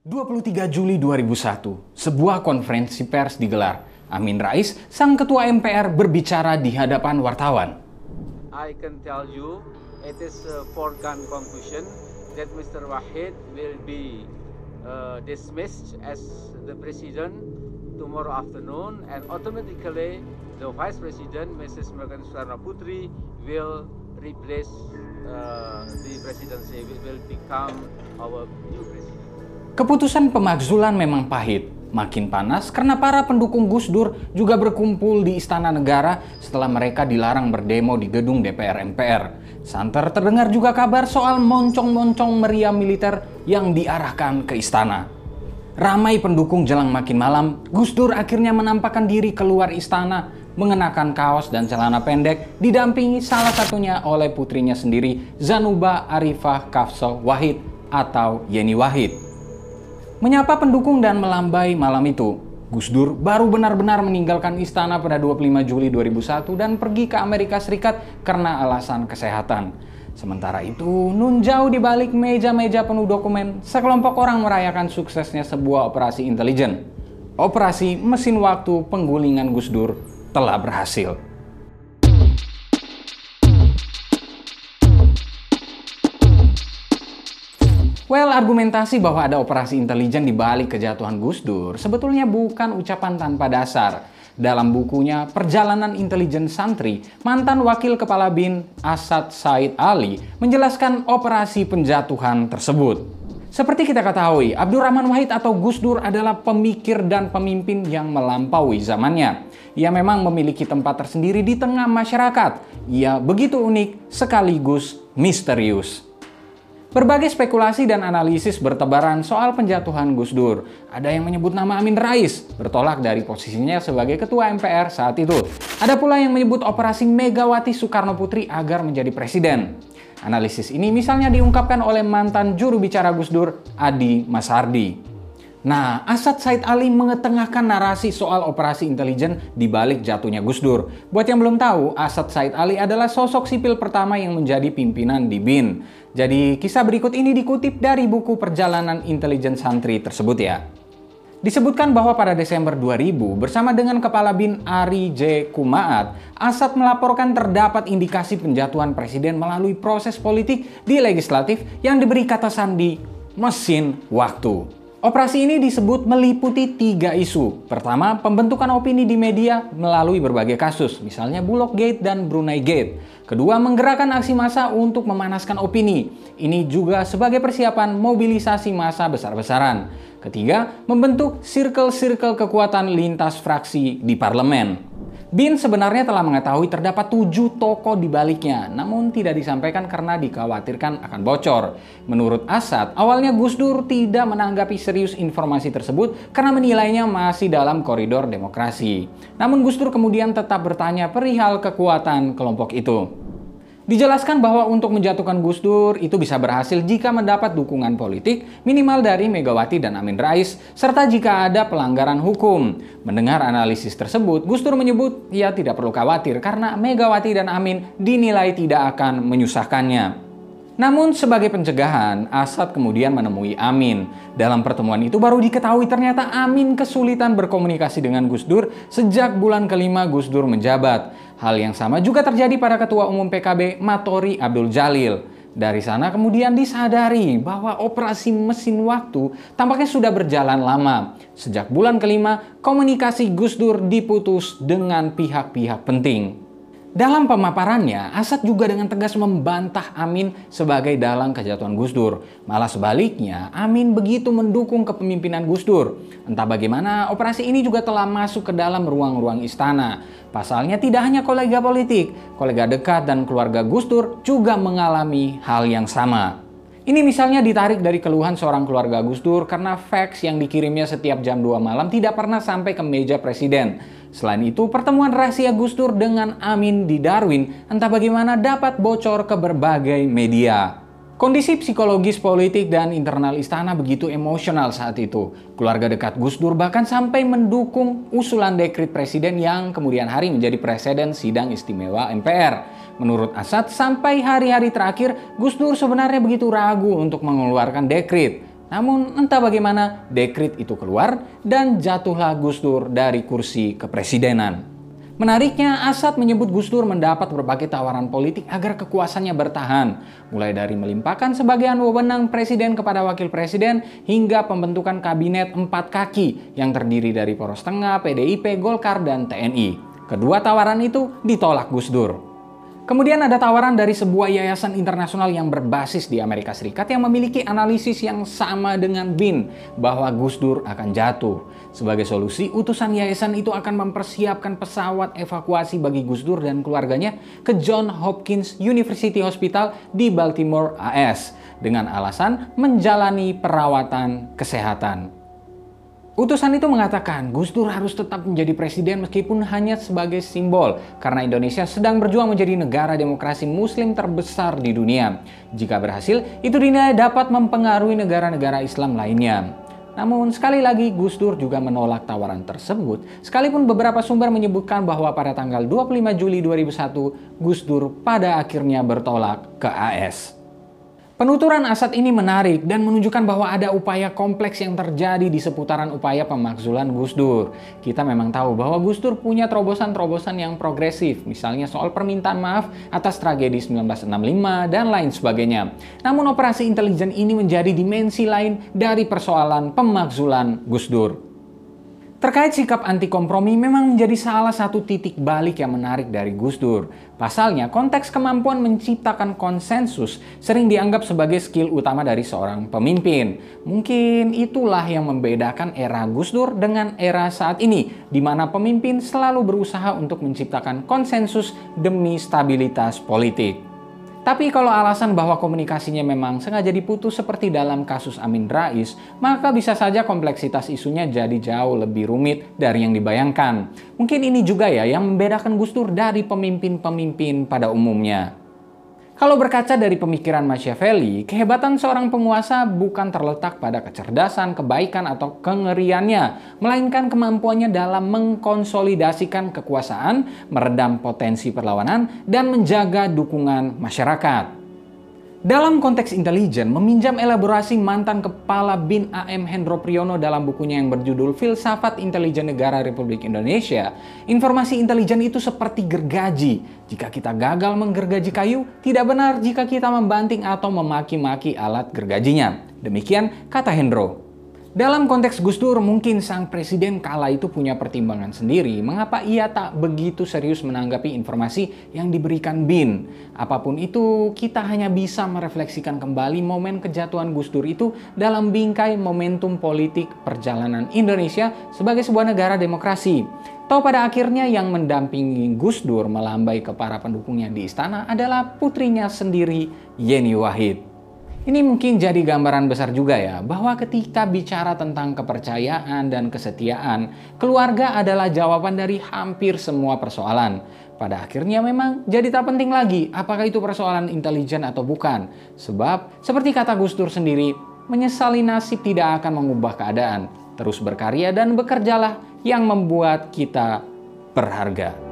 23 Juli 2001, sebuah konferensi pers digelar. Amin Rais, sang ketua MPR berbicara di hadapan wartawan. I can tell you it is a foregone conclusion that Mr. Wahid will be uh, dismissed as the president tomorrow afternoon and automatically the vice president Mrs. Megan Sukarno Putri will replace uh, the presidency will become our new president. Keputusan pemakzulan memang pahit, makin panas karena para pendukung Gus Dur juga berkumpul di Istana Negara setelah mereka dilarang berdemo di gedung DPR MPR. Santer terdengar juga kabar soal moncong-moncong meriam militer yang diarahkan ke istana. Ramai pendukung jelang makin malam, Gus Dur akhirnya menampakkan diri keluar istana mengenakan kaos dan celana pendek didampingi salah satunya oleh putrinya sendiri Zanuba Arifah Kafso Wahid atau Yeni Wahid. Menyapa pendukung dan melambai malam itu, Gus Dur baru benar-benar meninggalkan istana pada 25 Juli 2001 dan pergi ke Amerika Serikat karena alasan kesehatan. Sementara itu, nun jauh di balik meja-meja penuh dokumen, sekelompok orang merayakan suksesnya sebuah operasi intelijen. Operasi mesin waktu penggulingan Gus Dur telah berhasil. Well, argumentasi bahwa ada operasi intelijen di balik kejatuhan Gus Dur sebetulnya bukan ucapan tanpa dasar. Dalam bukunya Perjalanan Intelijen Santri, mantan Wakil Kepala BIN Asad Said Ali menjelaskan operasi penjatuhan tersebut. Seperti kita ketahui, Abdurrahman Wahid atau Gus Dur adalah pemikir dan pemimpin yang melampaui zamannya. Ia memang memiliki tempat tersendiri di tengah masyarakat. Ia begitu unik sekaligus misterius. Berbagai spekulasi dan analisis bertebaran soal penjatuhan Gus Dur. Ada yang menyebut nama Amin Rais, bertolak dari posisinya sebagai ketua MPR saat itu. Ada pula yang menyebut operasi Megawati Soekarno Putri agar menjadi presiden. Analisis ini misalnya diungkapkan oleh mantan juru bicara Gus Dur, Adi Masardi. Nah, Asad Said Ali mengetengahkan narasi soal operasi intelijen di balik jatuhnya Gus Dur. Buat yang belum tahu, Asad Said Ali adalah sosok sipil pertama yang menjadi pimpinan di BIN. Jadi, kisah berikut ini dikutip dari buku Perjalanan Intelijen Santri tersebut ya. Disebutkan bahwa pada Desember 2000 bersama dengan Kepala BIN Ari J. Kumaat, Asad melaporkan terdapat indikasi penjatuhan presiden melalui proses politik di legislatif yang diberi kata sandi mesin waktu. Operasi ini disebut meliputi tiga isu. Pertama, pembentukan opini di media melalui berbagai kasus, misalnya Bulog Gate dan Brunei Gate. Kedua, menggerakkan aksi massa untuk memanaskan opini. Ini juga sebagai persiapan mobilisasi massa besar-besaran. Ketiga, membentuk circle-circle kekuatan lintas fraksi di parlemen. Bin sebenarnya telah mengetahui terdapat tujuh toko di baliknya, namun tidak disampaikan karena dikhawatirkan akan bocor. Menurut Asad, awalnya Gus Dur tidak menanggapi serius informasi tersebut karena menilainya masih dalam koridor demokrasi. Namun Gus Dur kemudian tetap bertanya perihal kekuatan kelompok itu. Dijelaskan bahwa untuk menjatuhkan Gus Dur itu bisa berhasil jika mendapat dukungan politik minimal dari Megawati dan Amin Rais, serta jika ada pelanggaran hukum. Mendengar analisis tersebut, Gus Dur menyebut ia tidak perlu khawatir karena Megawati dan Amin dinilai tidak akan menyusahkannya. Namun sebagai pencegahan, Asad kemudian menemui Amin. Dalam pertemuan itu baru diketahui ternyata Amin kesulitan berkomunikasi dengan Gus Dur sejak bulan kelima Gus Dur menjabat. Hal yang sama juga terjadi pada Ketua Umum PKB Matori Abdul Jalil. Dari sana kemudian disadari bahwa operasi mesin waktu tampaknya sudah berjalan lama. Sejak bulan kelima, komunikasi Gus Dur diputus dengan pihak-pihak penting. Dalam pemaparannya, Asad juga dengan tegas membantah Amin sebagai dalang kejatuhan Gus Dur. Malah sebaliknya, Amin begitu mendukung kepemimpinan Gus Dur. Entah bagaimana, operasi ini juga telah masuk ke dalam ruang-ruang istana. Pasalnya tidak hanya kolega politik, kolega dekat dan keluarga Gus Dur juga mengalami hal yang sama. Ini misalnya ditarik dari keluhan seorang keluarga Gus Dur karena fax yang dikirimnya setiap jam 2 malam tidak pernah sampai ke meja presiden. Selain itu, pertemuan rahasia Gus Dur dengan Amin di Darwin entah bagaimana dapat bocor ke berbagai media. Kondisi psikologis politik dan internal istana begitu emosional saat itu. Keluarga dekat Gus Dur bahkan sampai mendukung usulan dekrit presiden yang kemudian hari menjadi presiden sidang istimewa MPR. Menurut Asad, sampai hari-hari terakhir Gus Dur sebenarnya begitu ragu untuk mengeluarkan dekrit. Namun entah bagaimana dekrit itu keluar dan jatuhlah Gus Dur dari kursi kepresidenan. Menariknya, Asad menyebut Gus Dur mendapat berbagai tawaran politik agar kekuasaannya bertahan, mulai dari melimpahkan sebagian wewenang presiden kepada wakil presiden hingga pembentukan kabinet empat kaki yang terdiri dari Poros Tengah, PDIP, Golkar, dan TNI. Kedua tawaran itu ditolak Gus Dur. Kemudian ada tawaran dari sebuah yayasan internasional yang berbasis di Amerika Serikat yang memiliki analisis yang sama dengan BIN bahwa Gus Dur akan jatuh. Sebagai solusi, utusan yayasan itu akan mempersiapkan pesawat evakuasi bagi Gus Dur dan keluarganya ke John Hopkins University Hospital di Baltimore, AS dengan alasan menjalani perawatan kesehatan. Utusan itu mengatakan Gus Dur harus tetap menjadi presiden meskipun hanya sebagai simbol karena Indonesia sedang berjuang menjadi negara demokrasi muslim terbesar di dunia. Jika berhasil, itu dinilai dapat mempengaruhi negara-negara Islam lainnya. Namun sekali lagi Gus Dur juga menolak tawaran tersebut sekalipun beberapa sumber menyebutkan bahwa pada tanggal 25 Juli 2001 Gus Dur pada akhirnya bertolak ke AS. Penuturan Asad ini menarik dan menunjukkan bahwa ada upaya kompleks yang terjadi di seputaran upaya pemakzulan Gus Dur. Kita memang tahu bahwa Gus Dur punya terobosan-terobosan yang progresif, misalnya soal permintaan maaf atas tragedi 1965 dan lain sebagainya. Namun operasi intelijen ini menjadi dimensi lain dari persoalan pemakzulan Gus Dur. Terkait sikap anti kompromi memang menjadi salah satu titik balik yang menarik dari Gus Dur. Pasalnya, konteks kemampuan menciptakan konsensus sering dianggap sebagai skill utama dari seorang pemimpin. Mungkin itulah yang membedakan era Gus Dur dengan era saat ini, di mana pemimpin selalu berusaha untuk menciptakan konsensus demi stabilitas politik. Tapi kalau alasan bahwa komunikasinya memang sengaja diputus seperti dalam kasus Amin Rais, maka bisa saja kompleksitas isunya jadi jauh lebih rumit dari yang dibayangkan. Mungkin ini juga ya yang membedakan Gus Dur dari pemimpin-pemimpin pada umumnya. Kalau berkaca dari pemikiran Machiavelli, kehebatan seorang penguasa bukan terletak pada kecerdasan, kebaikan, atau kengeriannya, melainkan kemampuannya dalam mengkonsolidasikan kekuasaan, meredam potensi perlawanan, dan menjaga dukungan masyarakat. Dalam konteks intelijen, meminjam elaborasi mantan kepala BIN AM Hendro Priyono dalam bukunya yang berjudul Filsafat Intelijen Negara Republik Indonesia, informasi intelijen itu seperti gergaji. Jika kita gagal menggergaji kayu, tidak benar jika kita membanting atau memaki-maki alat gergajinya. Demikian kata Hendro. Dalam konteks Gus Dur, mungkin sang presiden kala itu punya pertimbangan sendiri mengapa ia tak begitu serius menanggapi informasi yang diberikan BIN. Apa pun itu, kita hanya bisa merefleksikan kembali momen kejatuhan Gus Dur itu dalam bingkai momentum politik perjalanan Indonesia sebagai sebuah negara demokrasi. Tahu pada akhirnya yang mendampingi Gus Dur melambai ke para pendukungnya di istana adalah putrinya sendiri, Yeni Wahid. Ini mungkin jadi gambaran besar juga ya, bahwa ketika bicara tentang kepercayaan dan kesetiaan, keluarga adalah jawaban dari hampir semua persoalan. Pada akhirnya memang jadi tak penting lagi apakah itu persoalan intelijen atau bukan. Sebab, seperti kata Gus Dur sendiri, menyesali nasib tidak akan mengubah keadaan. Terus berkarya dan bekerjalah yang membuat kita berharga.